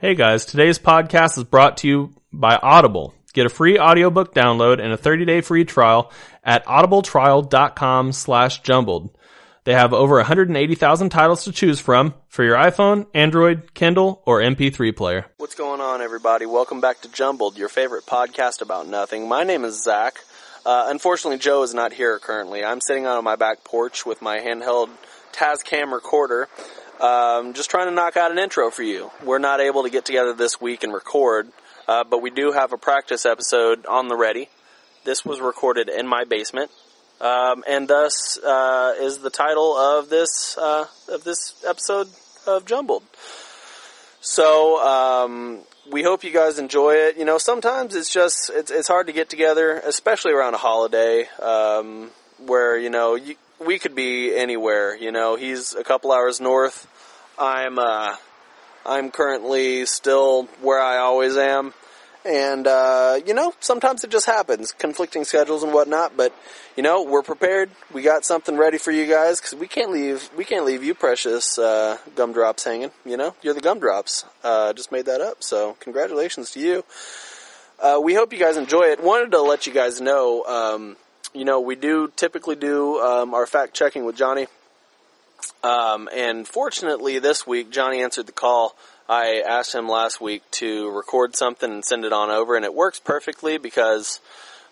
Hey guys, today's podcast is brought to you by Audible. Get a free audiobook download and a 30-day free trial at audibletrial.com slash jumbled. They have over 180,000 titles to choose from for your iPhone, Android, Kindle, or MP3 player. What's going on, everybody? Welcome back to Jumbled, your favorite podcast about nothing. My name is Zach. Uh, unfortunately, Joe is not here currently. I'm sitting out on my back porch with my handheld Tascam recorder, um, just trying to knock out an intro for you. We're not able to get together this week and record, uh, but we do have a practice episode on the ready. This was recorded in my basement, um, and thus uh, is the title of this uh, of this episode of Jumbled. So um, we hope you guys enjoy it. You know, sometimes it's just it's it's hard to get together, especially around a holiday, um, where you know you, we could be anywhere. You know, he's a couple hours north. I'm uh, I'm currently still where I always am. And, uh, you know, sometimes it just happens, conflicting schedules and whatnot, but, you know, we're prepared. We got something ready for you guys, cause we can't leave, we can't leave you precious, uh, gumdrops hanging, you know? You're the gumdrops. Uh, just made that up, so congratulations to you. Uh, we hope you guys enjoy it. Wanted to let you guys know, um, you know, we do typically do, um, our fact checking with Johnny. Um, and fortunately this week, Johnny answered the call. I asked him last week to record something and send it on over, and it works perfectly because,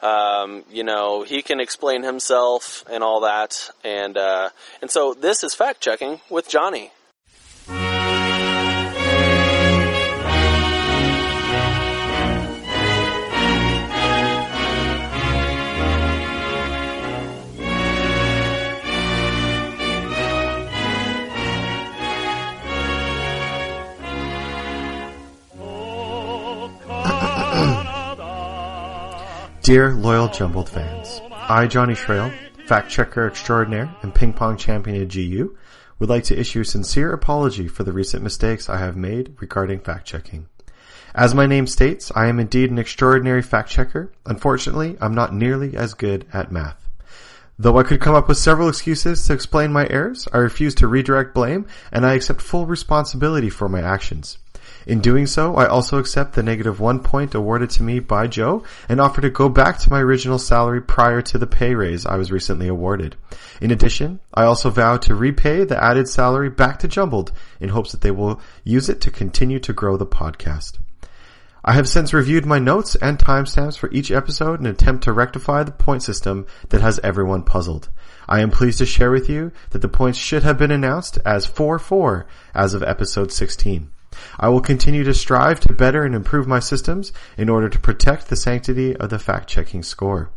um, you know, he can explain himself and all that. And, uh, and so this is fact checking with Johnny. Dear loyal Jumbled fans, I, Johnny Schrail, fact checker extraordinaire and ping pong champion at GU, would like to issue a sincere apology for the recent mistakes I have made regarding fact checking. As my name states, I am indeed an extraordinary fact checker. Unfortunately, I'm not nearly as good at math. Though I could come up with several excuses to explain my errors, I refuse to redirect blame and I accept full responsibility for my actions. In doing so, I also accept the negative one point awarded to me by Joe and offer to go back to my original salary prior to the pay raise I was recently awarded. In addition, I also vow to repay the added salary back to Jumbled in hopes that they will use it to continue to grow the podcast. I have since reviewed my notes and timestamps for each episode in an attempt to rectify the point system that has everyone puzzled. I am pleased to share with you that the points should have been announced as 4-4 as of episode 16. I will continue to strive to better and improve my systems in order to protect the sanctity of the fact-checking score.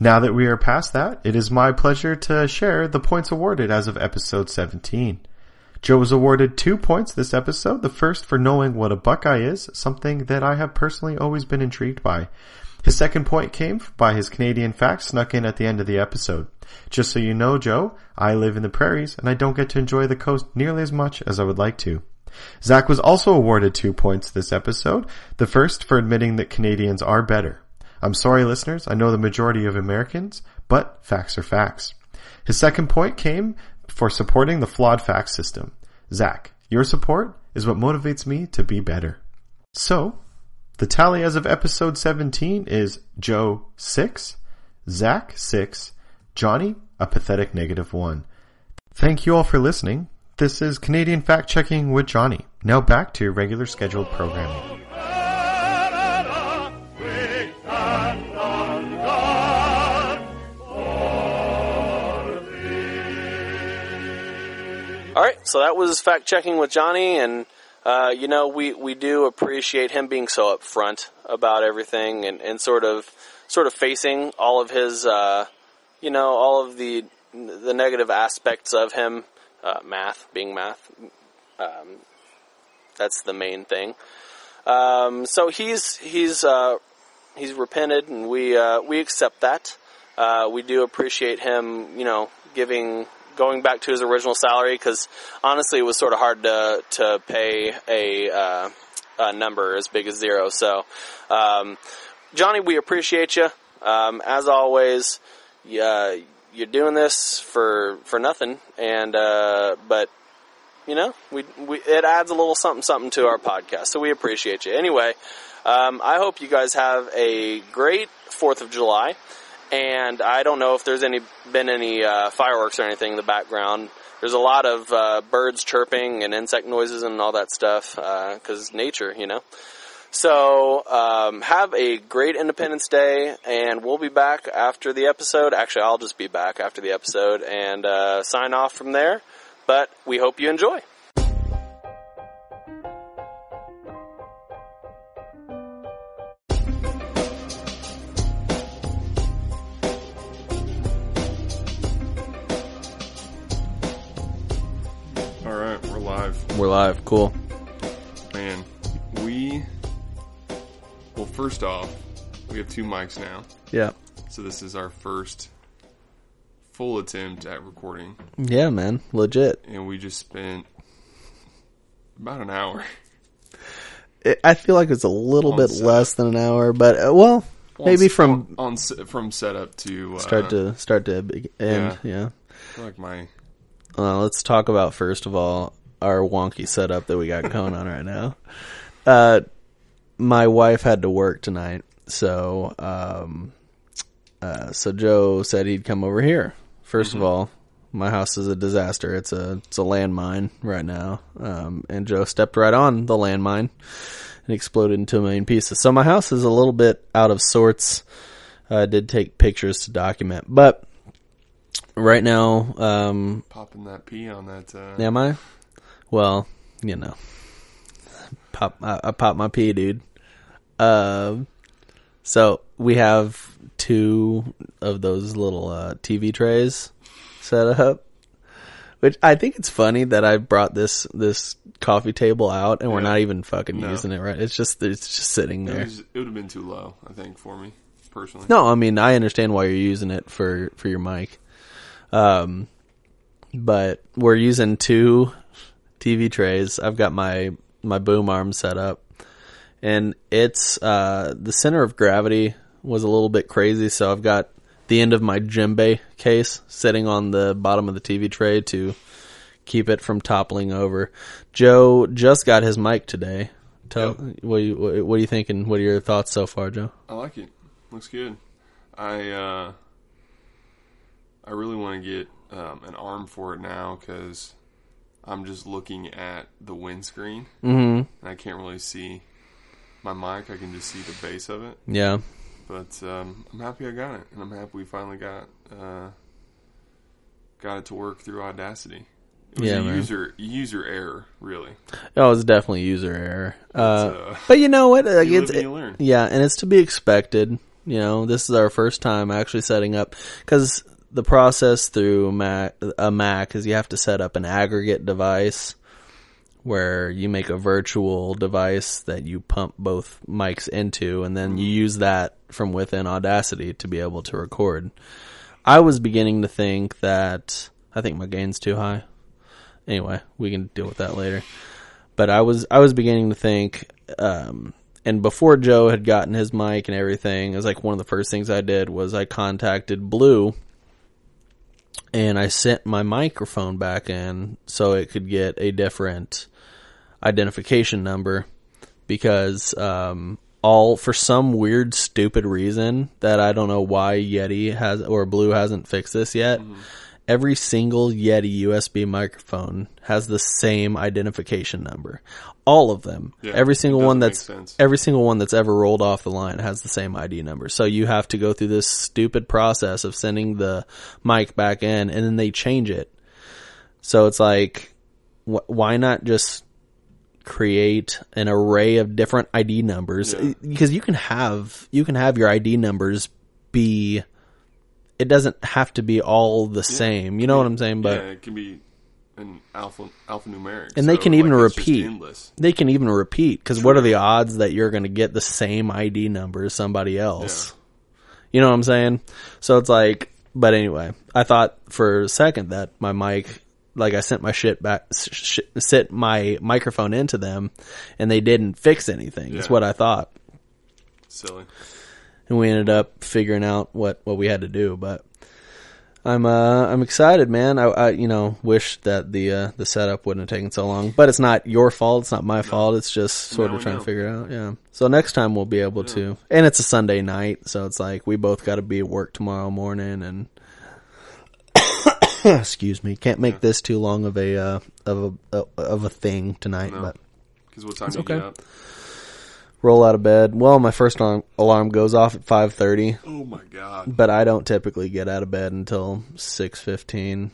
Now that we are past that, it is my pleasure to share the points awarded as of episode 17. Joe was awarded two points this episode, the first for knowing what a Buckeye is, something that I have personally always been intrigued by. His second point came by his Canadian fact snuck in at the end of the episode. Just so you know, Joe, I live in the prairies and I don't get to enjoy the coast nearly as much as I would like to. Zach was also awarded two points this episode, the first for admitting that Canadians are better. I'm sorry listeners, I know the majority of Americans, but facts are facts. His second point came for supporting the flawed fact system. Zach, your support is what motivates me to be better. So, the tally as of episode 17 is Joe 6, Zach 6, Johnny a pathetic negative 1. Thank you all for listening. This is Canadian Fact Checking with Johnny. Now back to your regular scheduled programming. All right, so that was fact checking with Johnny, and uh, you know we we do appreciate him being so upfront about everything and, and sort of sort of facing all of his uh, you know all of the the negative aspects of him, uh, math being math. Um, that's the main thing. Um, so he's he's uh, he's repented, and we uh, we accept that. Uh, we do appreciate him, you know, giving going back to his original salary because honestly, it was sort of hard to to pay a, uh, a number as big as zero. So, um, Johnny, we appreciate you um, as always. Yeah, you're doing this for for nothing, and uh, but you know, we, we it adds a little something something to our podcast. So we appreciate you. Anyway, um, I hope you guys have a great Fourth of July. And I don't know if there's any been any uh, fireworks or anything in the background. There's a lot of uh, birds chirping and insect noises and all that stuff because nature, you know. So um, have a great Independence Day, and we'll be back after the episode. Actually, I'll just be back after the episode and uh, sign off from there. But we hope you enjoy. All right, we're live. We're live. Cool. First off, we have two mics now. Yeah. So this is our first full attempt at recording. Yeah, man. Legit. And we just spent about an hour. It, I feel like it's a little On bit setup. less than an hour, but uh, well, maybe from on, on from setup to uh, start to start to end. Yeah. I feel like my Uh, let's talk about first of all our wonky setup that we got going on right now. Uh, my wife had to work tonight, so um, uh, so Joe said he'd come over here. 1st of all, my house is a disaster. It's a it's a landmine right now, um, and Joe stepped right on the landmine and exploded into a million pieces. So my house is a little bit out of sorts. I did take pictures to document, but right now, um, popping that pee on that. Uh, Am I? Well, you know, pop. I, I pop my pee, dude. Um, so we have two of those little uh, TV trays set up, which I think it's funny that I brought this this coffee table out and we're Yeah. not even fucking No. using it. Right? It's just it's just sitting It, there. was, it would have been too low, I think, for me personally. No, I mean I understand why you're using it for for your mic. Um but we're using two TV trays. I've got my my boom arm set up and it's uh the center of gravity was a little bit crazy, so I've got the end of my djembe case sitting on the bottom of the TV tray to keep it from toppling over. Joe just got his mic today. Tell Yep. what you what, what are you thinking? What are your thoughts so far, Joe? I like it. Looks good. I uh, I really want to get um, an arm for it now because I'm just looking at the windscreen Mhm. and I can't really see my mic. I can just see the base of it. Yeah. But um, I'm happy I got it, and I'm happy we finally got uh, got it to work through Audacity. It was Yeah, a man. user user error, really. Oh, it's definitely user error. Uh, uh, but you know what? Like, you it's, live and you learn. yeah, and it's to be expected. You know, this is our first time actually setting up because the process through Mac, a Mac is you have to set up an aggregate device where you make a virtual device that you pump both mics into, and then you use that from within Audacity to be able to record. I was beginning to think that I think my gain's too high. Anyway, we can deal with that later. But I was I was beginning to think, um, and before Joe had gotten his mic and everything, it was like one of the first things I did was I contacted Blue, and I sent my microphone back in so it could get a different identification number because um, all for some weird stupid reason that I don't know why Yeti has or Blue hasn't fixed this yet. Every single Yeti USB microphone has the same identification number. All of them. Yeah, every single one that's every single one that's ever rolled off the line has the same ID number. So you have to go through this stupid process of sending the mic back in and then they change it. So it's like, wh- why not just create an array of different ID numbers? Yeah. Because you can have, you can have your ID numbers be, it doesn't have to be all the same. You know what I'm saying? But yeah, it can be an alpha alphanumeric, And they so, can even like, repeat. they can even repeat because what are the odds that you're going to get the same ID number as somebody else? You know what I'm saying? So it's like, but anyway, I thought for a second that my mic, like I sent my shit back, sh- sent my microphone into them, and they didn't fix anything. Is what I thought, Silly. and we ended up figuring out what what we had to do. But I'm uh I'm excited, man. I, I you know wish that the uh, the setup wouldn't have taken so long, but it's not your fault. It's not my fault. It's just sort Now of trying know. to figure it out. Yeah. So next time we'll be able to, and it's a Sunday night, so it's like we both got to be at work tomorrow morning, and excuse me, can't make this too long of a uh, of a of a thing tonight. No. But Because what time do you okay. up? roll out of bed. Well, my first alarm, alarm goes off at five thirty. Oh my god. but I don't typically get out of bed until six fifteen.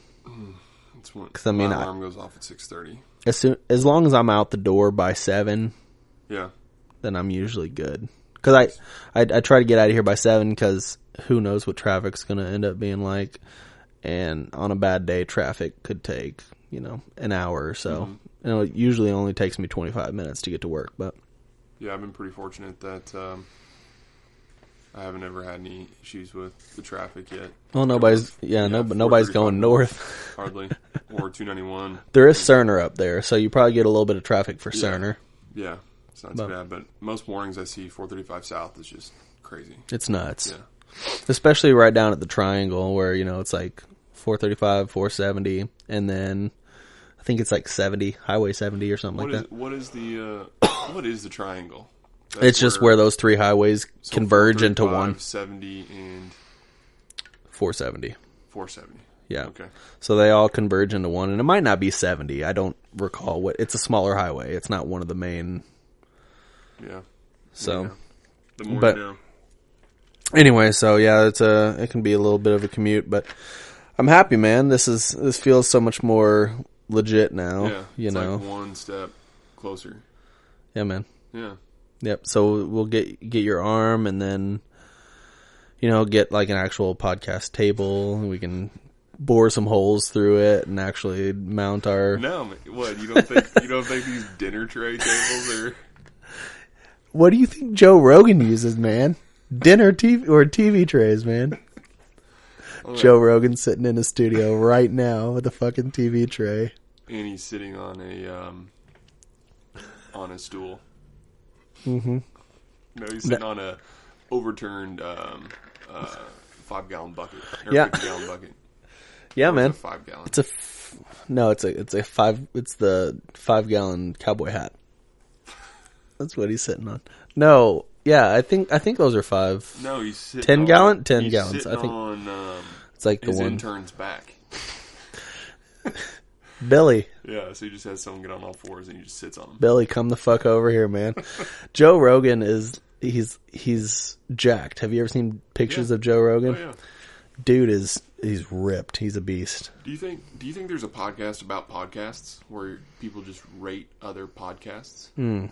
Because I mean, my I- alarm goes off at six thirty. As soon as long as I'm out the door by seven, Yeah. then I'm usually good. Because I, I I try to get out of here by seven because who knows what traffic's gonna end up being like, and on a bad day, traffic could take you know an hour or so. You know, it usually only takes me twenty five minutes to get to work, but Yeah, I've been pretty fortunate that um, I haven't ever had any issues with the traffic yet. well, nobody's yeah, no, nobody's going north. Hardly. Or 291. there is Cerner up there, so you probably get a little bit of traffic for Cerner. Yeah, it's not But- too bad. But most mornings I see 435 South is just crazy. It's nuts. Yeah. Especially right down at the triangle where you know it's like 435 470 and then i think it's like 70 highway 70 or something What like is that what is the uh, what is the triangle? That's it's just where those three highways so converge into one 70 and 470 470. yeah Okay. so they all converge into one and it might not be 70 i don't recall what it's a smaller highway it's not one of the main Yeah. so Yeah. The more But- you know. Anyway so yeah it's a it can be a little bit of a commute but i'm happy man this is this feels so much more legit now Yeah. you know like one step closer. yeah man Yeah. Yep. So we'll get get your arm, and then you know get like an actual podcast table. and We can bore some holes through it and actually mount our. No, what you don't think you don't think these dinner tray tables are What do you think Joe Rogan uses, man? Dinner TV or TV trays, man. Joe Rogan sitting in a studio right now with a fucking TV tray. and he's sitting on a um on a stool. Mm-hmm. No, he's sitting on a overturned um uh five gallon bucket. Yeah. gallon bucket. Yeah, Or man. five gallon. It's a f- no. It's a it's a five. It's the five gallon cowboy hat. That's what he's sitting on. No, yeah, I think I think those are five. no, he's 10 on- gallon? 10 he's gallons, I think. on um, It's like the his one intern's back. Billy. Yeah, so he just has someone get on all fours and he just sits on them. Billy, come the fuck over here, man. Joe Rogan is he's he's jacked. Have you ever seen pictures Yeah. of Joe Rogan? Oh yeah. Dude is he's ripped. He's a beast. Do you think do you think there's a podcast about podcasts where people just rate other podcasts? Hmm.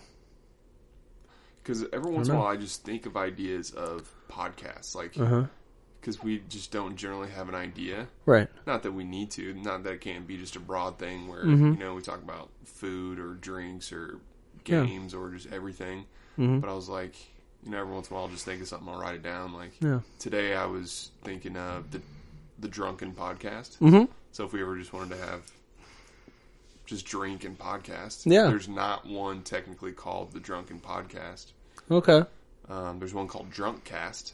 Because every once in a while, I just think of ideas of podcasts, like Uh-huh. because we just don't generally have an idea. Right. Not that we need to. Not that it can't be just a broad thing where Mm-hmm. you know we talk about food or drinks or Yeah. games or just everything. Mhm. But I was like, you know, every once in a while, I'll just think of something. I'll write it down. Like Yeah. today, I was thinking of the the drunken podcast. Mm-hmm. So if we ever just wanted to have just drink and podcast, Yeah. there's not one technically called the Drunken Podcast. Okay. Um, there's one called Drunk Cast.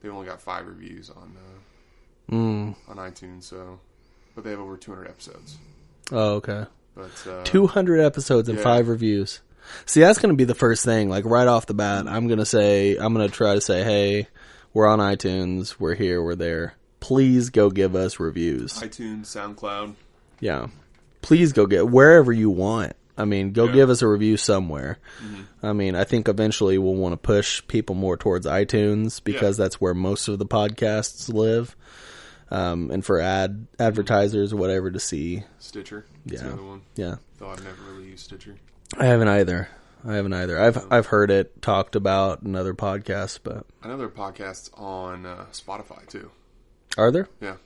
They only got five reviews on uh, Mm. on iTunes, so but they have over 200 episodes. Oh, okay. But uh, Two hundred episodes and yeah. five reviews. See, that's going to be the first thing. Like right off the bat, I'm going to say, I'm going to try to say, hey, we're on iTunes. We're here. We're there. Please go give us reviews. iTunes, SoundCloud, Yeah. Please go get wherever you want. I mean, go Yeah. give us a review somewhere. I mean, I think eventually we'll want to push people more towards iTunes because Yeah. that's where most of the podcasts live. Um, and for ad advertisers or whatever to see. Stitcher. Yeah. the other one. Yeah. Though I've never really used Stitcher. I haven't either. I haven't either. I've I've heard it talked about in other podcasts, but I know there are podcasts on uh, Spotify too. are there? Yeah,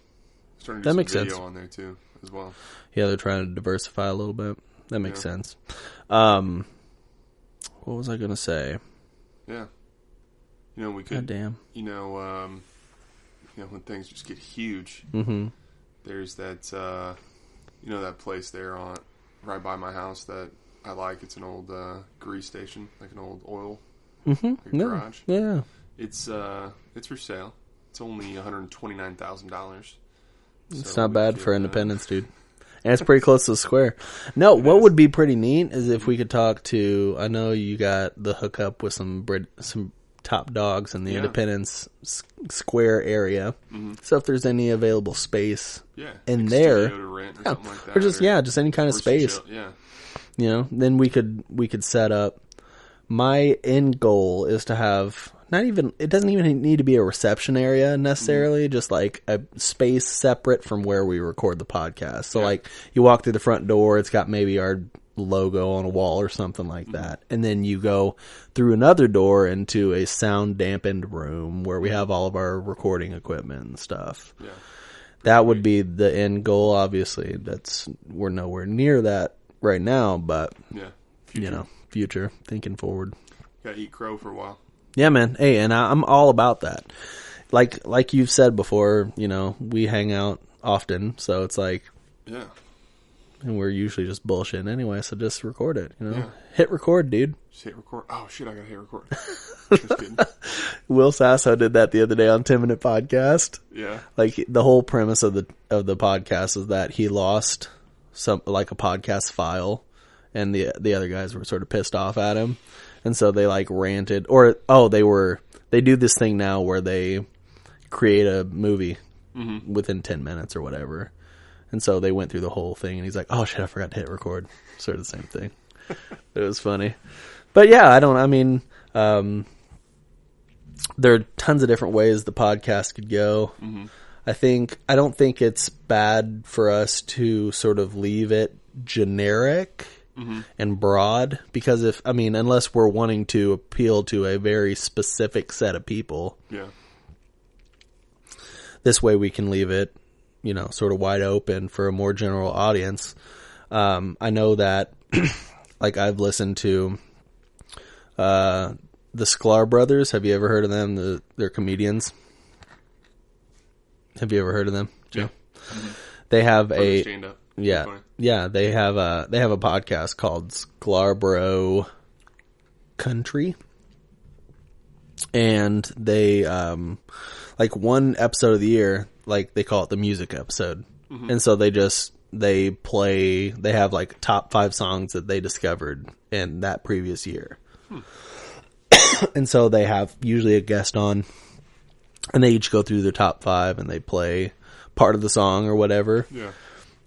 starting to do That makes video sense. on there too as well. Yeah, they're trying to diversify a little bit. That makes Yeah. sense. Um, what was I gonna say? Yeah, you know we could. God damn. You know, um, you know when things just get huge. Mm-hmm. There's that. Uh, you know that place there on right by my house that I like. It's an old uh, grease station, like an old oil Mm-hmm. Your garage? Yeah. It's uh, it's for sale. It's only one hundred twenty nine thousand dollars. It's So not bad could, for uh, Independence, dude. And it's pretty close to the square. No, what would be pretty neat is if we could talk to. I know you got the hookup with some Brit, some top dogs in the Yeah. Independence s- Square area. So if there's any available space, Yeah. in there- or yeah, like or just yeah, just any kind of space. Yeah. you know then we could we could set up my end goal is to have not even it doesn't even need to be a reception area necessarily mm-hmm. just like a space separate from where we record the podcast so Yeah. like you walk through the front door it's got maybe our logo on a wall or something like mm-hmm. that and then you go through another door into a sound dampened room where we have all of our recording equipment and stuff Yeah. that would be the end goal obviously that's we're nowhere near that right now but Yeah. you know, future, thinking forward. Gotta eat crow for a while. Yeah, man. Hey, and I, I'm all about that. Like, like you've said before, you know, we hang out often, so it's like, Yeah. and we're usually just bullshitting anyway, so just record it, you know? Yeah. Hit record, dude. Just hit record. Oh shit! I gotta hit record. Will Sasso did that the other day on 10 Minute Podcast. Yeah. Like, the whole premise of the, of the podcast is that he lost some, like a podcast file, and the, the other guys were sort of pissed off at him. And so they like ranted, or, oh, they were, they do this thing now where they create a movie within 10 minutes or whatever. And so they went through the whole thing and he's like, oh shit, I forgot to hit record. Sort of the same thing. it was funny. But yeah, I don't, I mean, um, there are tons of different ways the podcast could go. I think, I don't think it's bad for us to sort of leave it generic and broad because if, I mean, unless we're wanting to appeal to a very specific set of people, Yeah. this way we can leave it, you know, sort of wide open for a more general audience. Um, I know that, like, I've listened to uh, the Sklar brothers. Have you ever heard of them? The, they're comedians. Have you ever heard of them? Yeah. They have a Stand up. Yeah. Yeah they have a they have a podcast called Sklarbro Country, and they um like one episode of the year like they call it the music episode, and so they just they play they have like top five songs that they discovered in that previous year, and so they have usually a guest on, and they each go through their top five and they play part of the song or whatever. Yeah.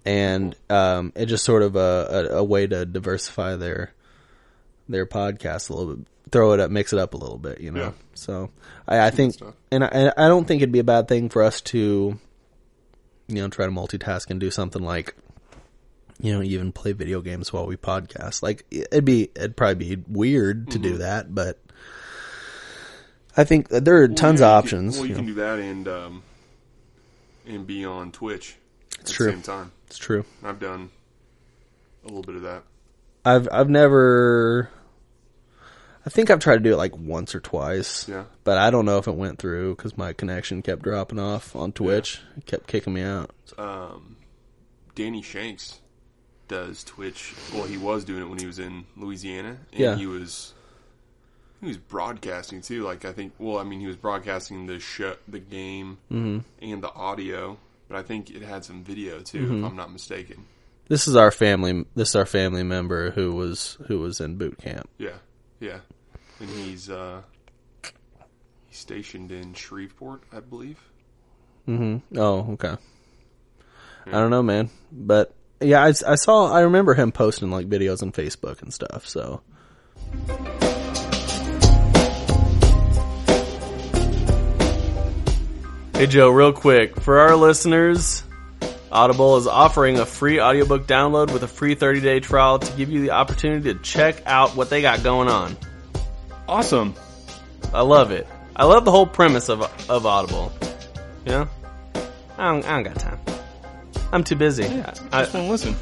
And um, it's just sort of a, a, a way to diversify their their podcast a little bit, throw it up, mix it up a little bit, you know. Yeah. So I, I think, and I, and I don't think it'd be a bad thing for us to, you know, try to multitask and do something like, you know, even play video games while we podcast. Like it'd be, it'd probably be weird to Mm-hmm. do that, but. I think that there are tons yeah, of options. Can, well, you you can know. do that and um, and be on Twitch at true. the same time. It's true. I've done a little bit of that. I've I've never. I think I've tried to do it like once or twice. Yeah. But I don't know if it went through because my connection kept dropping off on Twitch. It kept kicking me out. Um, Danny Shanks does Twitch. Well, he was doing it when he was in Louisiana, and Yeah. he was he was broadcasting too. Like I think, well, I mean, he was broadcasting the show, the game, Mm-hmm. and the audio. But I think it had some video too, Mm-hmm. if I'm not mistaken. This is our family. This is our family member who was who was in boot camp. Yeah, yeah, and he's uh, he's stationed in Shreveport, I believe. Mm-hmm. Oh, okay. I don't know, man, but yeah, I, I saw. I remember him posting like videos on Facebook and stuff. So Hey Joe, real quick, for our listeners, Audible is offering a free audiobook download with a free 30-day trial to give you the opportunity to check out what they got going on. Awesome. I love it. I love the whole premise of of Audible. You know? I don't, I don't got time. I'm too busy. I, Just want to listen.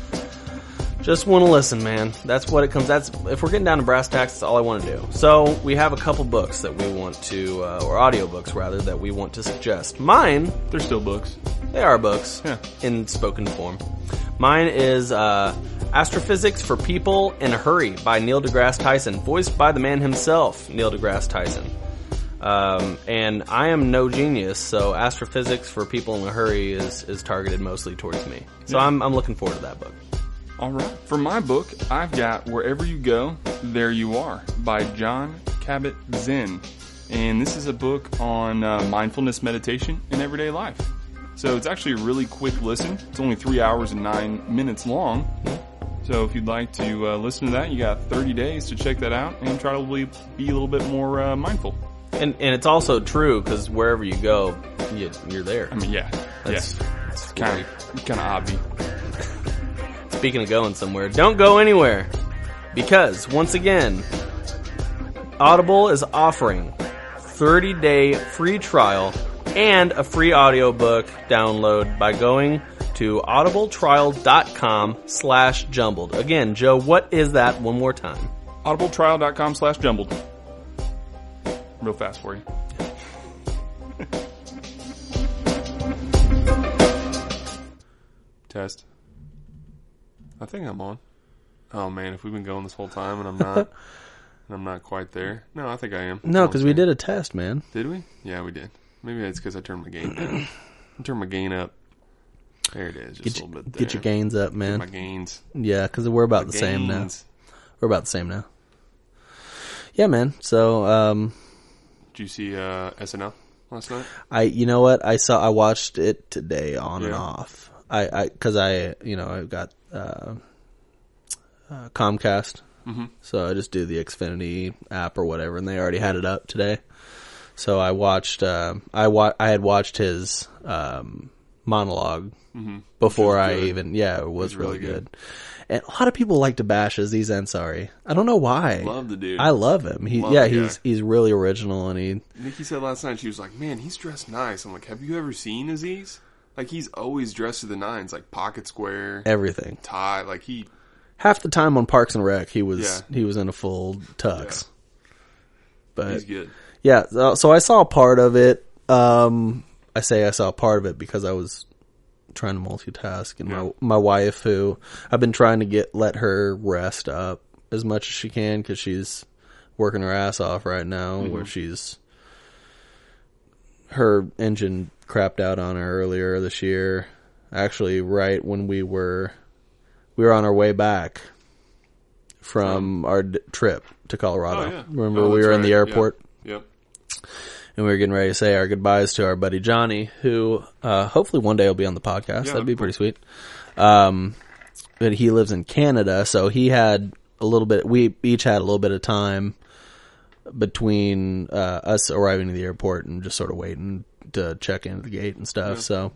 Just want to listen, man. That's what it comes. That's if we're getting down to brass tacks, that's all I want to do. So we have a couple books that we want to, uh, or audiobooks rather, that we want to suggest. Mine, They're still books. they are books Yeah. in spoken form. Mine is uh, Astrophysics for People in a Hurry by Neil deGrasse Tyson, voiced by the man himself, Neil deGrasse Tyson. Um, and I am no genius, so astrophysics for people in a hurry is, is targeted mostly towards me. So I'm, I'm looking forward to that book. All right. For my book, I've got Wherever You Go, There You Are by John Cabot Zen. And this is a book on uh, mindfulness meditation in everyday life. So it's actually a really quick listen. It's only three hours and nine minutes long. So if you'd like to uh, listen to that, you got 30 days to check that out and try to be be a little bit more uh, mindful. And, and it's also true because wherever you go, you, you're there. I mean, yeah, That's- yeah, it's kind of kind of obvious. Speaking of going somewhere, don't go anywhere. Because, once again, Audible is offering 30 day free trial and a free audiobook download by going to audibletrial.com slash jumbled. Again, Joe, what is that one more time? audibletrial.com slash jumbled. Real fast for you. Test. I think I'm on. Oh man, if we've been going this whole time and I'm not, and I'm not quite there. No, I think I am. No, because we did a test, man. Did we? Yeah, we did. Maybe it's because I turned my gain down. I turned my gain up. There it is, just Get, a your, little bit there. get your gains up, man. My man. gains. Yeah, because we're about the same now. We're about the same now. Yeah, man. So, um, Did you see uh, SNL last night? I, you know what? I saw, I watched it today on and off. I, I, cause I, you know, I've got, uh, uh Comcast. Mm-hmm. So I just do the Xfinity app or whatever, and they already had it up today. So I watched, uh, I wa- I had watched his, um, monologue Mm-hmm. before I even, yeah, it was, was really really good. good. And a lot of people like to bash Aziz Ansari. I don't know why. Love the dude. I love him. He, Love yeah, guy. he's he's really original, and he Nikki said last night she was like, "Man, he's dressed nice." I'm like, "Have you ever seen Aziz? Like he's always dressed to the nines, like pocket square, everything. tie. Like he, Half the time on Parks and Rec, he was Yeah. he was in a full tux. But he's good. yeah, so- so I saw part of it. Um, I say I saw part of it because I was trying to multitask, and Yeah. my my wife, who I've been trying to get let her rest up as much as she can because she's working her ass off right now, Mm-hmm. where she's her engine crapped out on her earlier this year. Actually, right when we were we were on our way back from our d- trip to Colorado. Oh yeah. Remember Oh, we were in the right. airport Yep. and we were getting ready to say our goodbyes to our buddy Johnny, who uh, hopefully one day will be on the podcast. That'd be that'd be pretty sweet. Um, but he lives in Canada, so he had a little bit. We each had a little bit of time between uh, us arriving to the airport and just sort of waiting to check in at the gate and stuff. So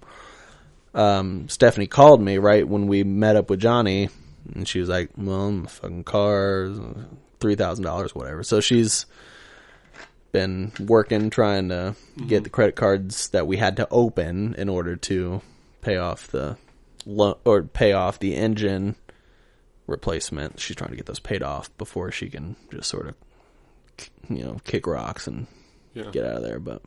um, Stephanie called me right when we met up with Johnny, and she was like, "Well, my fucking car, three thousand dollars, whatever." So she's been working trying to get the credit cards that we had to open in order to pay off the lo- or pay off the engine replacement. She's trying to get those paid off before she can just sort of you know kick rocks and Yeah. get out of there. But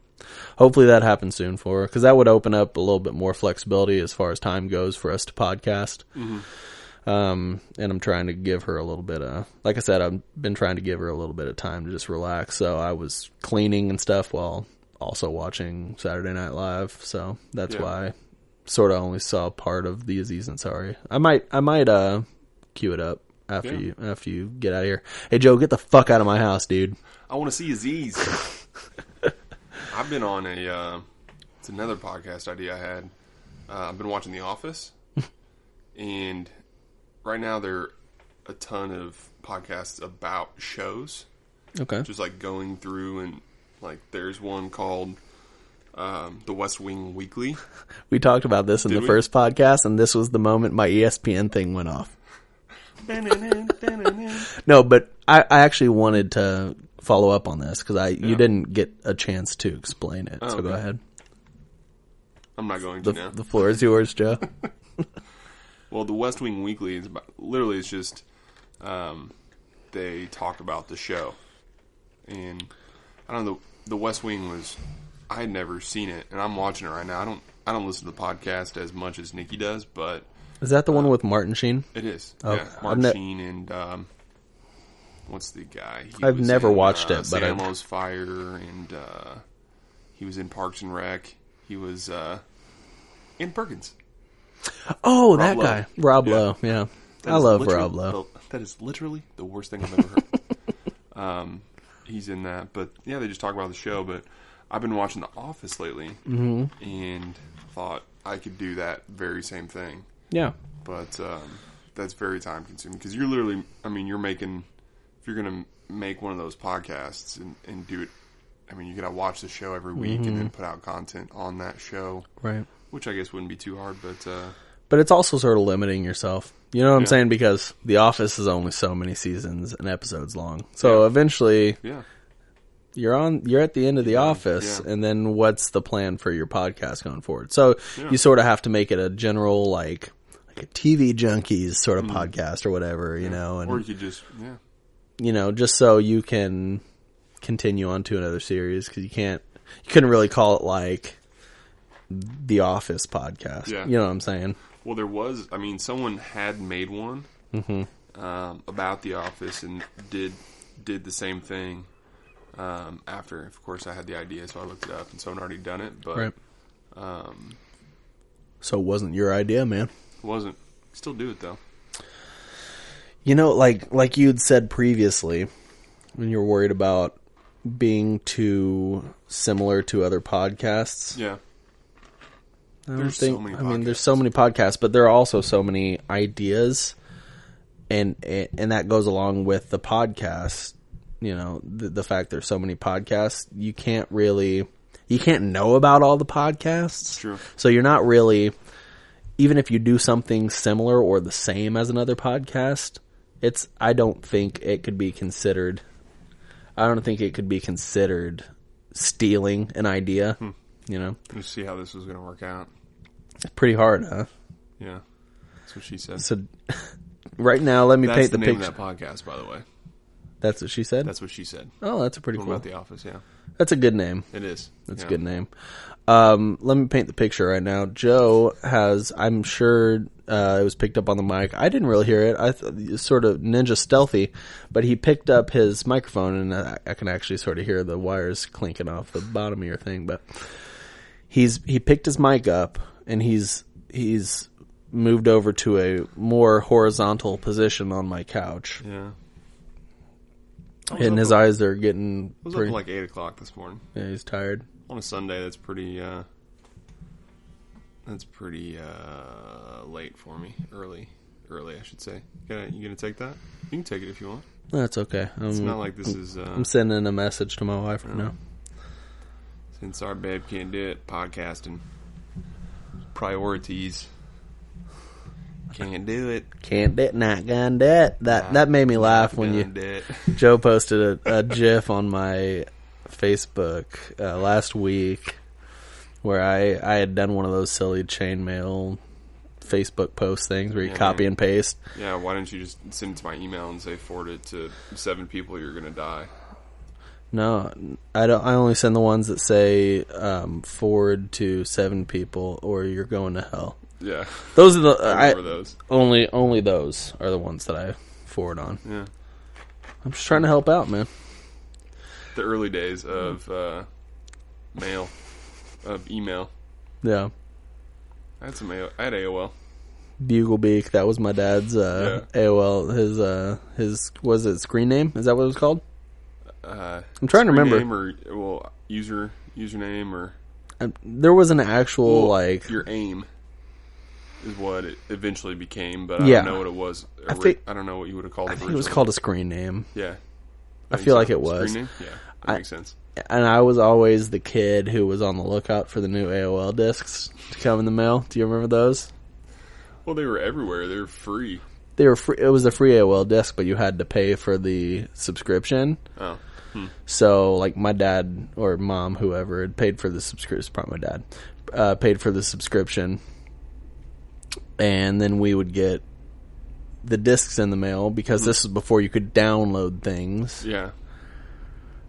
hopefully that happens soon for her because that would open up a little bit more flexibility as far as time goes for us to podcast. Um, and I'm trying to give her a little bit of, like I said, I've been trying to give her a little bit of time to just relax. So I was cleaning and stuff while also watching Saturday Night Live. So that's Yeah. why I sort of only saw part of the Aziz Ansari. I might, I might, uh, cue it up after Yeah. you, after you get out of here. Hey Joe, get the fuck out of my house, dude. I want to see Aziz. I've been on a. Uh, it's another podcast idea I had. Uh, I've been watching The Office, and right now there are a ton of podcasts about shows. Okay. Just like going through and like there's one called um, The West Wing Weekly. We talked about this in Did the we? first podcast, and this was the moment my ESPN thing went off. No, but I, I actually wanted to follow up on this because I you didn't get a chance to explain it. so Oh, go ahead. I'm not going to The, now. the floor is yours, Joe. Well, the West Wing Weekly is about, literally it's just um, they talk about the show, and I don't know. The West Wing was I had never seen it, and I'm watching it right now. I don't I don't listen to the podcast as much as Nikki does, but Is that the one with Martin Sheen? it is. Okay. Yeah, Martin ne- Sheen and um, what's the guy? He I've never in, watched uh, it, but St. Elmo's Fire, and uh, he was in Parks and Rec. He was uh, in Perkins. Oh, that Lowe. guy, Rob Yeah. Lowe. Yeah, That I love Rob Lowe. that is literally the worst thing I've ever heard. um, he's in that, but yeah, they just talk about the show. But I've been watching The Office lately, Mm-hmm. and thought I could do that very same thing. Yeah, But um, that's very time consuming because you're literally, I mean, you're making if you're gonna make one of those podcasts and, and do it. I mean, you gotta watch the show every week and Mm-hmm. then put out content on that show, right. which I guess wouldn't be too hard. But uh, But it's also sort of limiting yourself. You know what I'm saying? Because The Office is only so many seasons and episodes long. So Yeah. eventually, yeah, you're on. You're at the end of The Office, yeah. and then what's the plan for your podcast going forward? So Yeah. you sort of have to make it a general like like a TV junkies sort of podcast or whatever. You know, and or you could just yeah. You know, just so you can continue on to another series because you can't, you couldn't really call it like the Office podcast. Yeah. You know what I'm saying? Well, there was. I mean, someone had made one Mm-hmm. um, about the office and did did the same thing. Um, after, of course, I had the idea, so I looked it up, and someone already done it, but Right. um, So it wasn't your idea, man. it wasn't. Still do it though. You know, like like you'd said previously, when you're worried about being too similar to other podcasts. Yeah, I don't There's so think. many I mean, there's so many podcasts, but there are also so many ideas, and and that goes along with the podcast. You know, the, the fact there's so many podcasts, you can't really, you can't know about all the podcasts. True. So you're not really, even if you do something similar or the same as another podcast, it's. I don't think it could be considered. I don't think it could be considered stealing an idea. Hmm. You know, Let's see how this was going to work out. it's pretty hard, huh? Yeah, that's what she said. So, right now, let me That's paint the, the, name picture. of that podcast, by the way. That's what she said. That's what she said. oh, that's a pretty cool. about the office. Yeah, That's a good name. it is. That's yeah. a good name. Um, let me paint the picture right now. Joe has, I'm sure, uh, it was picked up on the mic. I didn't really hear it. I th- sort of ninja stealthy, but he picked up his microphone and I, I can actually sort of hear the wires clinking off the bottom of your thing. But he's he picked his mic up and he's he's moved over to a more horizontal position on my couch, Yeah, and his eyes are getting I was pretty. at like eight o'clock this morning yeah, he's tired. on a Sunday. That's pretty. uh That's pretty uh late for me. Early, early, I should say. Gonna, you gonna take that? You can take it if you want. That's okay. It's Um, not like this is uh, I'm sending a message to my wife right now. since our babe can't do it. Podcasting priorities. Can't do it. Can't do it, not gonna do it. That that made me laugh when you Gonna it. Joe posted a, a GIF on my Facebook uh, last week where I I had done one of those silly chainmail Facebook post things where you Yeah, copy and paste. Yeah, why don't you just send it to my email and say forward it to seven people? You're gonna die. No, I don't. I only send the ones that say um, forward to seven people or you're going to hell. Yeah, Those are the I I, those. only only those are the ones that I forward on. Yeah, I'm just trying to help out, man. the early days of uh, mail, of email. Yeah. I had some AOL. I had AOL. Buglebeak. That was my dad's uh, AOL. His uh, his was it screen name? Is that what it was called? Uh, I'm trying to remember. or well user username or Um, there was an actual well, like your aim is what it eventually became, but I Yeah. don't know what it was. I think- I don't know what you would have called I it. think it was called a screen name, Yeah, I feel like it was. Screen name? Yeah, that I- makes sense. And I was always the kid who was on the lookout for the new AOL discs to come in the mail. Do you remember those? Well, they were everywhere. They were free. They were free. It was a free AOL disc, but you had to pay for the subscription. Oh, So, like, my dad or mom, whoever, had paid for the subscription. Probably my dad uh, paid for the subscription, and then we would get the discs in the mail because this was before you could download things. yeah.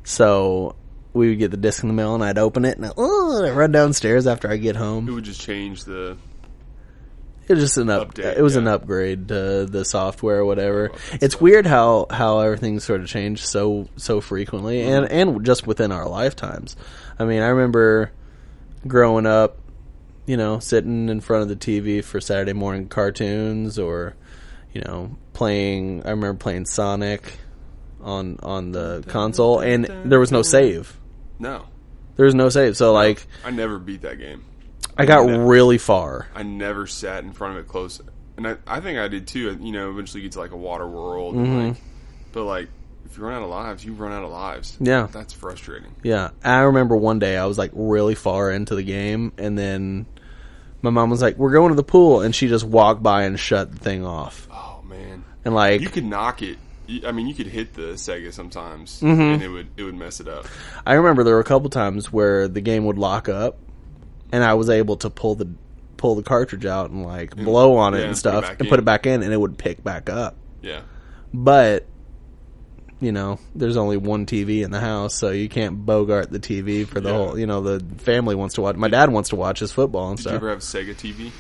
So we would get the disc in the mail, and I'd open it, and I, oh, I'd run downstairs after I get home. It would just change the It was just an up. Update, it was an upgrade to the software or whatever. that It's weird how how everything sort of changed so so frequently Mm-hmm. and and just within our lifetimes. I mean, I remember growing up, you know, sitting in front of the TV for Saturday morning cartoons or you know, playing I remember playing Sonic on on the console and there was no save. No, there's no save. So like I never beat that game. I got Never. really far. I never sat in front of it close, and I, I think I did too. You know, eventually get to like a water world, Mm-hmm. and like, but like if you run out of lives, you run out of lives. Yeah. that's frustrating. Yeah, I remember one day I was like really far into the game, and then my mom was like, "We're going to the pool," and she just walked by and shut the thing off. Oh man, And like, you could knock it. I mean, you could hit the Sega sometimes, Mm-hmm. and it would it would mess it up. I remember there were a couple times where the game would lock up, and I was able to pull the pull the cartridge out and like blow on it yeah, and and put it stuff, and put it back in, and it would pick back up. Yeah, But you know, there's only one TV in the house, so you can't bogart the TV for the Yeah. whole. You know, the family wants to watch. My dad wants to watch his football and stuff. did you ever have Sega TV?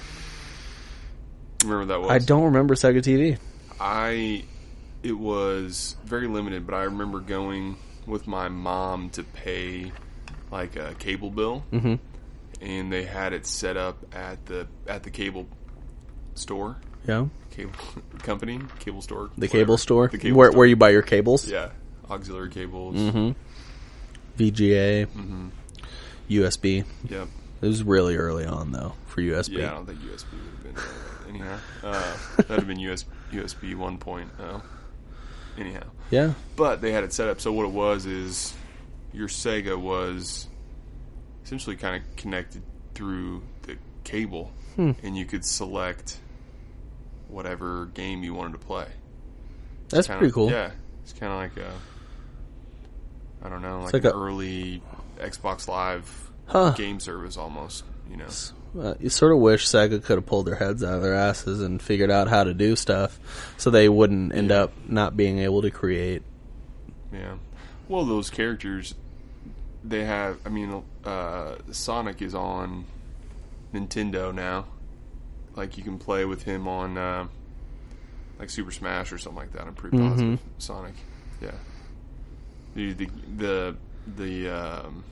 Remember that was? I don't remember Sega TV. I it was very limited, but I remember going with my mom to pay like a cable bill, mm-hmm. and they had it set up at the at the cable store, Yeah. cable company, cable store, The whatever. cable store, the cable where store. where you buy your cables, yeah, auxiliary cables. VGA, Mm-hmm. USB. Yep. It was really early on though for USB. Yeah, I don't think USB would have been anyhow. Uh, that'd have been US, USB 1.0. Anyhow. Yeah. But they had it set up so what it was is your Sega was essentially kind of connected through the cable, Hmm. and you could select whatever game you wanted to play. That's Kinda- pretty cool. Yeah, it's kind of like a I don't know, like, like an a- early Xbox Live Huh. game service almost. You know, Uh, you sort of wish Sega could have pulled their heads out of their asses and figured out how to do stuff, so they wouldn't end Yeah. up not being able to create. Yeah. Well, those characters, they have. I mean, uh, Sonic is on Nintendo now. Like you can play with him on uh, like Super Smash or something like that. I'm pretty positive. Sonic. Yeah. The the the, the um,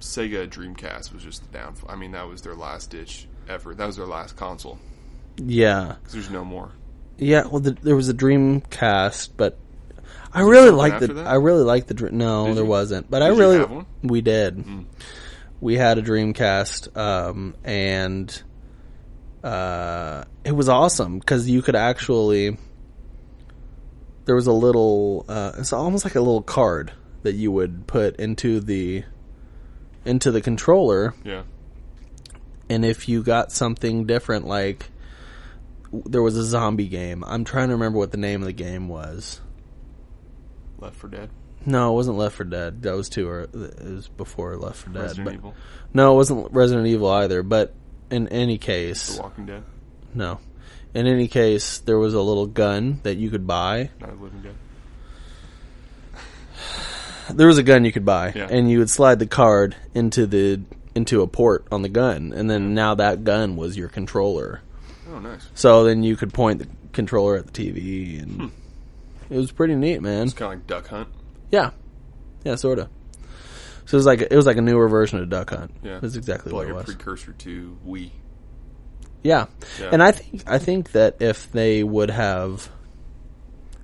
Sega Dreamcast was just the downfall. I mean, that was their last ditch effort. That was their last console Yeah. because there's no more. Yeah. Well, the, there was a Dreamcast, but I really something liked after the. that? I really liked the. No, Did there you? wasn't. But I Did you really. have one? Mm. We did. We had a Dreamcast, um, and uh, it was awesome because you could actually. There was a little. Uh, it's almost like a little card that you would put into the into the controller, Yeah. and if you got something different, like there was a zombie game. I'm trying to remember what the name of the game was. Left 4 Dead. No, it wasn't Left 4 Dead. That was too. Or It was before Left 4 Dead. Resident but- Evil. No, it wasn't Resident Evil either. But in any case, The Walking Dead. no. In any case, there was a little gun that you could buy. Of Living Dead. There was a gun you could buy, Yeah. and you would slide the card into the into a port on the gun, and then now that gun was your controller. Oh, nice. So then you could point the controller at the TV, and hmm. it was pretty neat, man. It's kind of like Duck Hunt. Yeah, yeah, sort of. So it was like it was like a newer version of Duck Hunt. Yeah, that's exactly like what it a was. precursor to Wii. Yeah. Yeah. And I think I think that if they would have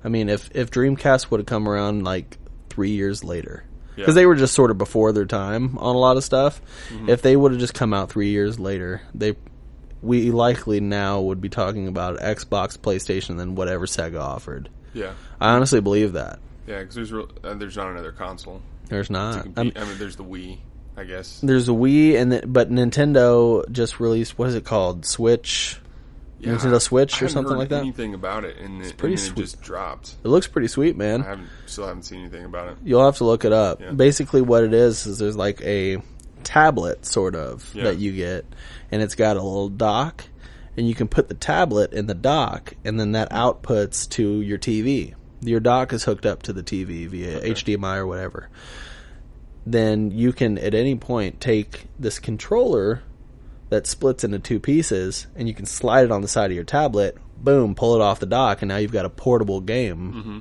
I mean if if Dreamcast would have come around like 3 years later because they were just sort of before their time on a lot of stuff. Mm-hmm. If they would have just come out 3 years later, they we likely now would be talking about Xbox, PlayStation, and then whatever Sega offered. Yeah, I honestly believe that. yeah, because there's real, uh, there's not another console. There's not. compete. I mean, I mean, there's the Wii, I guess. there's a Wii, and the, but Nintendo just released what is it called? Switch. Yeah, Nintendo Switch or something like that? Anything about it? And it, pretty and sweet. it just dropped. It looks pretty sweet, man. I haven't still haven't seen anything about it. You'll have to look it up. Yeah. Basically, what it is is there's like a tablet sort of Yeah. that you get, and it's got a little dock, and you can put the tablet in the dock, and then that outputs to your TV. Your dock is hooked up to the TV via HDMI or whatever. Then you can at any point take this controller, that splits into two pieces, and you can slide it on the side of your tablet. Boom, pull it off the dock, and now you've got a portable game mm-hmm.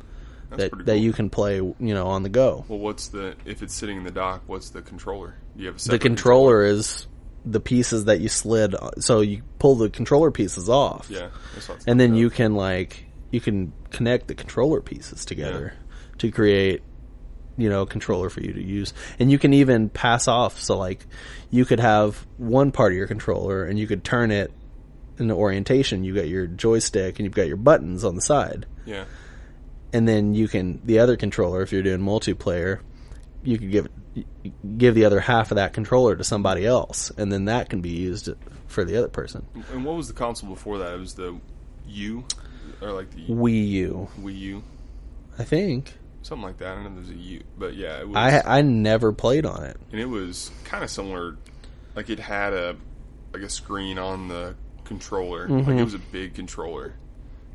That's that pretty that you can play, you know, on the go. Well, what's the if it's sitting in the dock? What's the controller? Do you have a The separate controller is the pieces that you slid, so you pull the controller pieces off. Yeah, that's what it's and then you can like you can connect the controller pieces together to create you know controller for you to use. And you can even pass off so like you could have one part of your controller and you could turn it in the orientation. You got your joystick and you've got your buttons on the side. Yeah. and then you can the other controller if you're doing multiplayer you could give give the other half of that controller to somebody else and then that can be used for the other person. And what was the console before that? It was the U, or like the Wii U. Wii U, I think something like that. I don't know. if There's a U, but yeah, it was. I I never played on it. and it was kind of similar. Like it had a like a screen on the controller. Mm-hmm. Like it was a big controller.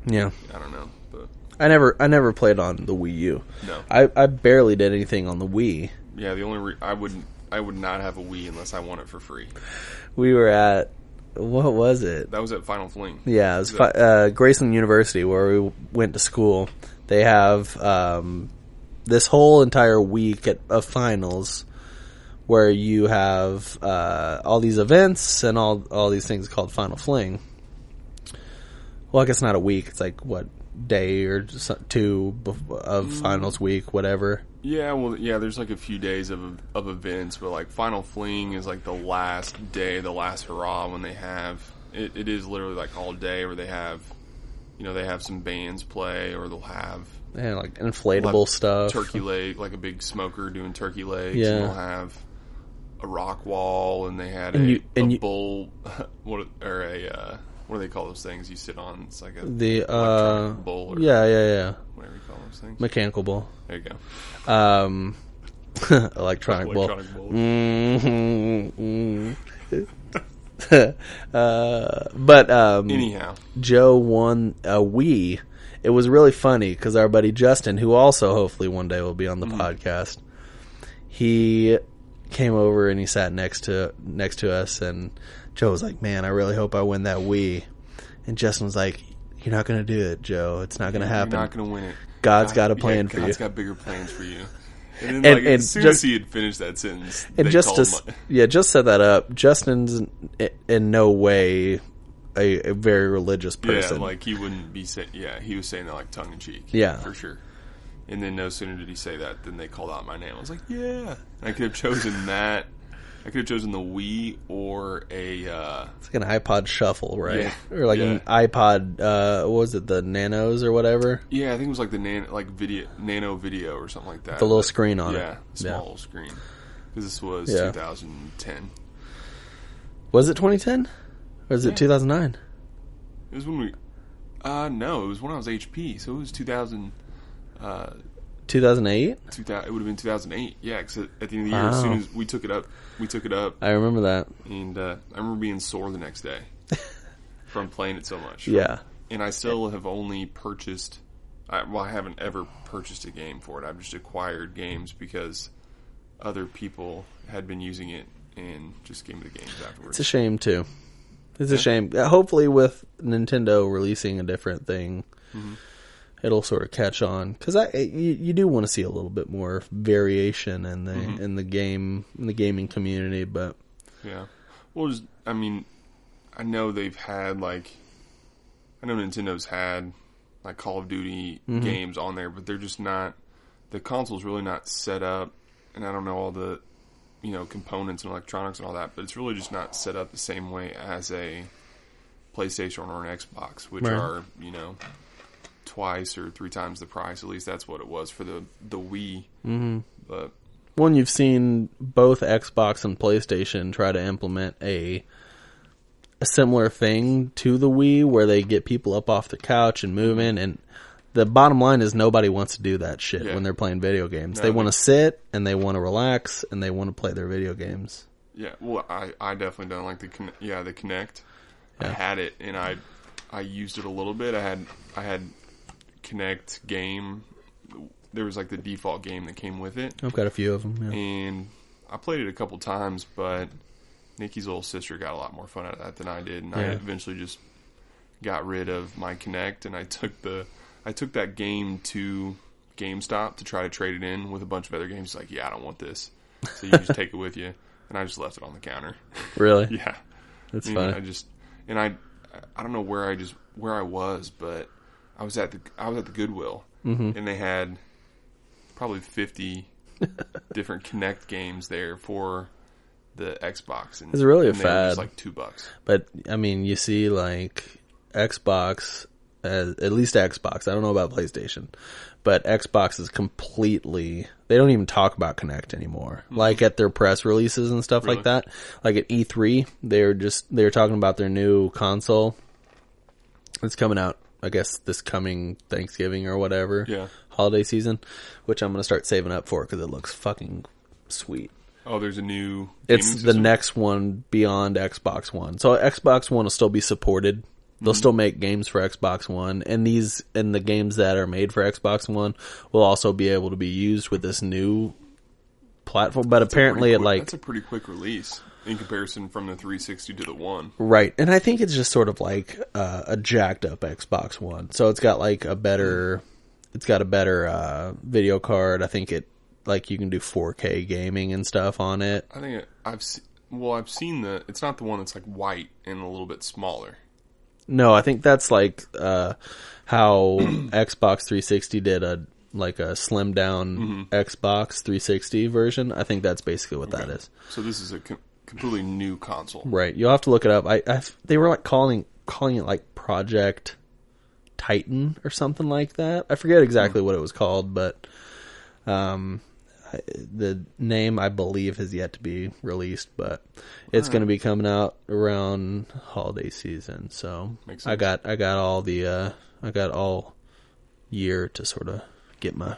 Yeah, I don't know, but I never I never played on the Wii U. no. I I barely did anything on the Wii. Yeah, the only re- I would I would not have a Wii unless I want it for free. We were at what was it? That was at Final Fling. Yeah, it was fi- uh, Graceland University where we went to school. They have um, this whole entire week at, of finals where you have uh, all these events and all all these things called Final Fling. Well, I guess not a week. It's like what day or two of finals week, whatever. Yeah, well, yeah. There's like a few days of of events, but like Final Fling is like the last day, the last hurrah when they have it. It is literally like all day where they have, you know, they have some bands play, or they'll have And like inflatable stuff. turkey leg, like a big smoker doing turkey legs. Yeah. and they'll have a rock wall, and they had And a, you- and a you- bull, what or a uh, what do they call those things you sit on? It's like a The uh, bull, or yeah, yeah, yeah, whatever you call those things. mechanical bull, There you go. um, electronic. Electronic bull. Mhm, mhm. uh, but um, Anyhow, Joe won a Wii. It was really funny because our buddy Justin, who also hopefully one day will be on the podcast, he came over and he sat next to next to us, and Joe was like, "Man, I really hope I win that Wii." And Justin was like, "You're not going to do it, Joe. It's not going to happen. You're not going to win it. God's got a yeah, plan for God's you." God's got bigger plans for you. And then, And- like, and as soon just- as he had finished that sentence, And just to a- yeah, just set that up. Justin's in, in no way a, a very religious person. yeah, like he wouldn't be saying. Yeah, he was saying that like tongue in cheek. Yeah. for sure. And then no sooner did he say that, than they called out my name. I was like, yeah. I could have chosen that. I could have chosen the Wii or a. Uh, It's like an iPod Shuffle, right? Yeah. Or like an iPod. Uh, what was it? The Nanos or whatever. yeah, I think it was like the nan- like video nano video or something like that. The little But- screen on it. yeah, small Yeah. little screen. Because this was Yeah. 2010. Was it 2010? Or was it 2009? It was when we. Uh, no, it was when I was HP, so it was 2000. Uh, 2008? 2000 it would have been 2008. Yeah, because at the end of the year, as soon as we took it up, we took it up, I remember that. and uh, I remember being sore the next day from playing it so much. Yeah. and I still have only purchased. I, well, I haven't ever purchased a game for it. I've just acquired games because other people had been using it and just gave me the games afterwards. It's a shame too. It's a shame. Uh, Hopefully, with Nintendo releasing a different thing, Mm-hmm. It'll sort of catch on. Because I, you, you do want to see a little bit more variation in the Mm-hmm. in the game in the gaming community. But Yeah. Well, just, I mean, I know they've had like, I know Nintendo's had like Call of Duty games on there, but they're just not. The console's really not set up, and I don't know all the, you know, components and electronics and all that, but it's really just not set up the same way as a PlayStation or an Xbox, which Right. are you know twice or three times the price. At least that's what it was for the the Wii. Mm-hmm. But one you've seen both Xbox and PlayStation try to implement a a similar thing to the Wii where they get people up off the couch and moving and the bottom line is nobody wants to do that shit Yeah. when they're playing video games. No, they want to sit and they want to relax and they want to play their video games. Yeah, well, I, I definitely don't like the yeah the Kinect. I had it and I I used it a little bit. I had I had Kinect game. There was like the default game that came with it, I've got a few of them. Yeah. and I played it a couple times, but Nikki's little sister got a lot more fun out of that than I did, and I eventually just got rid of my Kinect, and I took the I took that game to GameStop to try to trade it in with a bunch of other games. Like, yeah, I don't want this, so you just take it with you, and I just left it on the counter. Really? Yeah, That's I mean, funny. I just and I I don't know where I just where I was, but I was at the I was at the Goodwill, Mm-hmm. and they had probably fifty different Kinect games there for the Xbox. And It's really a and they were just fad. like two bucks. But I mean, you see, like Xbox, as, at least Xbox. I don't know about PlayStation, but Xbox is completely. They don't even talk about Kinect anymore. Like at their press releases and stuff like Mm-hmm. That. Like at E3, they're just they're talking about their new console. It's coming out, I guess, this coming Thanksgiving or whatever. Yeah. Holiday season, which I'm gonna start saving up for because it looks fucking sweet. Oh, there's a new. It's the system? next one beyond Xbox One. So Xbox One will still be supported. They'll mm-hmm. still make games for Xbox One, and these and the games that are made for Xbox One will also be able to be used with this new platform. But That's apparently, it like that's a pretty quick release in comparison from the 360 to the one. right, and I think it's just sort of like uh, a jacked up Xbox One. So it's got like a better, it's got a better uh, video card. I think it like you can do 4K gaming and stuff on it. I think it, I've se- well, I've seen the. It's not the one that's like white and a little bit smaller. No, I think that's like uh, how Xbox 360 did a like a slim down Xbox 360 version. I think that's basically what that is. So this is a com- completely new console. Right. You'll have to look it up. I, I they were like calling calling it like Project Titan or something like that. I forget exactly what it was called, but um the name I believe has yet to be released, but it's going to be coming out around holiday season. So I got I got all the uh I got all year to sort of get my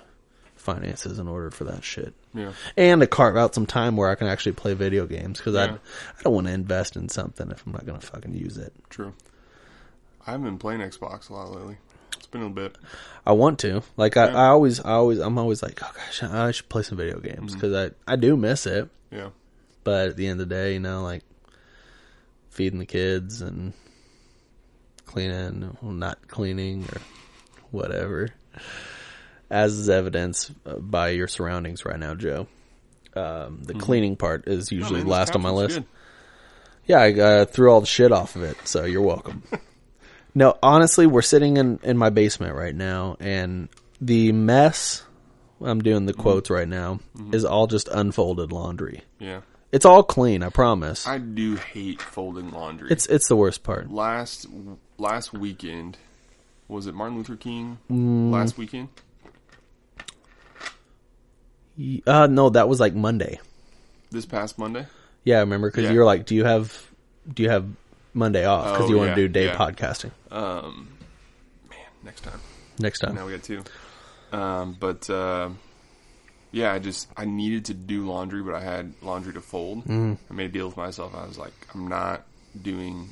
finances in order for that shit Yeah. and to carve out some time where I can actually play video games because I Yeah. I don't want to invest in something if I'm not going to fucking use it. True. I haven't been playing Xbox a lot lately. It's been a bit. I want to like I, Yeah. I always I always I'm always like oh gosh I should play some video Mm-hmm. games because I I do miss it Yeah. but at the end of the day you know like feeding the kids and cleaning well, not cleaning or whatever as is evidenced uh, by your surroundings right now Joe. Um, the cleaning part is Oh, usually man, last on my list. good. Yeah, I uh, threw all the shit off of it, so you're welcome. no, honestly, we're sitting in, in my basement right now, and the mess, I'm doing the quotes right now, is all just unfolded laundry. Yeah. It's all clean, I promise. I do hate folding laundry. it's it's the worst part. last last weekend. Was it Martin Luther King Mm. last weekend? Uh, no, that was like Monday. This past Monday? Yeah, I remember because Yeah. you were like, "Do you have do you have Monday off?" Because Oh, you want yeah, to do day yeah. podcasting Um, man, next time. next time. Now we got two. Um, but uh, yeah, I just I needed to do laundry, but I had laundry to fold. Mm. I made a deal with myself. I was like, I'm not doing,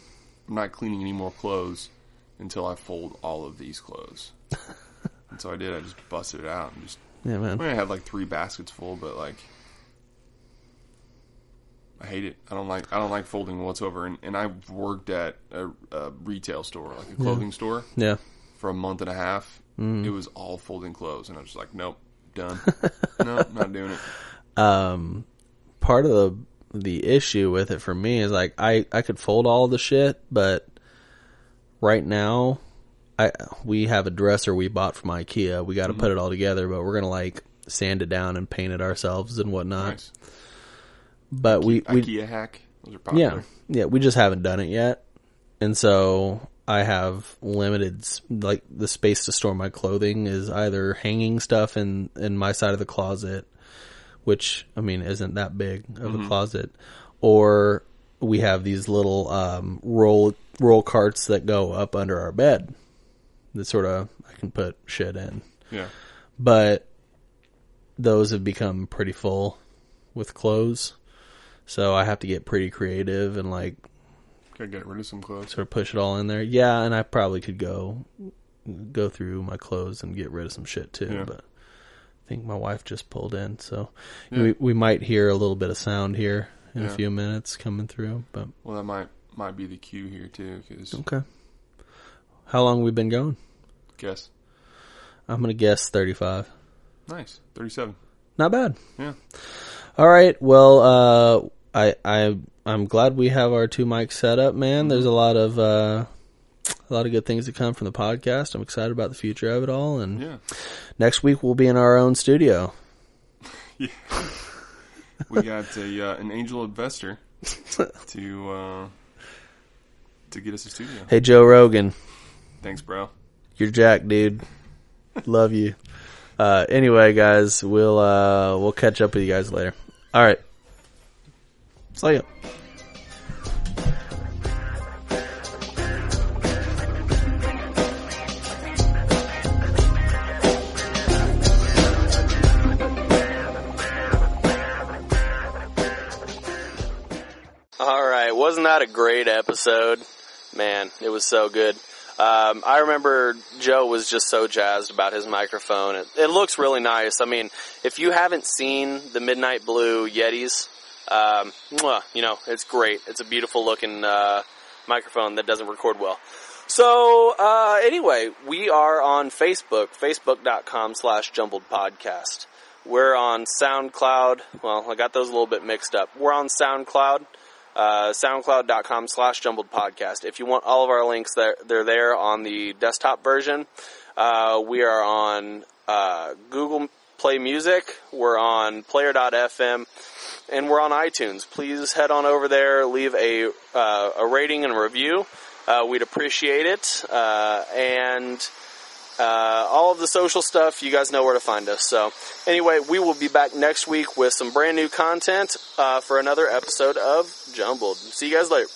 I'm not cleaning any more clothes until I fold all of these clothes. and so I did. I just busted it out and just. Yeah, I man. mean, I had like three baskets full, but like. I hate it. I don't like I don't like folding whatsoever. And, and I worked at a, a retail store, like a clothing store, Yeah. for a month and a half. Mm. It was all folding clothes, and I was just like, nope, done. no, not doing it. um part of the the issue with it for me is like I I could fold all the shit, but right now I we have a dresser we bought from IKEA. We got to Mm-hmm. put it all together, but we're gonna like sand it down and paint it ourselves and whatnot. Nice. But we we IKEA hack. Those are yeah yeah we just haven't done it yet, and so I have limited like the space to store my clothing is either hanging stuff in in my side of the closet, which I mean isn't that big of a closet, or we have these little um, roll roll carts that go up under our bed that sort of I can put shit in, Yeah. but those have become pretty full with clothes. So I have to get pretty creative and like Gotta get rid of some clothes. sort of push it all in there. Yeah, and I probably could go go through my clothes and get rid of some shit too. Yeah. But I think my wife just pulled in, so we we might hear a little bit of sound here in a few minutes coming through. But Well, that might might be the cue here too. Because okay, how long we been going? guess I'm gonna guess 35. nice thirty-seven. Not bad. Yeah. All right. Well, uh, I I I'm glad we have our two mics set up, man. There's a lot of uh, a lot of good things to come from the podcast. I'm excited about the future of it all, and Yeah. next week we'll be in our own studio. We got a uh, an angel investor to uh, to get us a studio. Hey, Joe Rogan, Thanks, bro. you're Jack, dude. Love you. Uh, anyway, guys, we'll uh, we'll catch up with you guys later. All right. See ya. All right, wasn't that a great episode? Man, it was so good. Um, I remember Joe was just so jazzed about his microphone. It, it looks really nice. I mean, if you haven't seen the Midnight Blue Yetis, um, you know, it's great. It's a beautiful looking uh, microphone that doesn't record well. So, uh, anyway, we are on Facebook, facebook.com slash jumbled podcast. We're on SoundCloud. Well, I got those a little bit mixed up. We're on SoundCloud, uh, soundcloud.com slash jumbled podcast. If you want all of our links, they're, they're there on the desktop version. Uh, we are on uh, Google Play Music. We're on player.fm. And we're on iTunes. Please head on over there, leave a, uh, a rating and a review. Uh, we'd appreciate it. Uh, and uh, all of the social stuff, you guys know where to find us. So, anyway, we will be back next week with some brand new content uh, for another episode of Jumbled. See you guys later.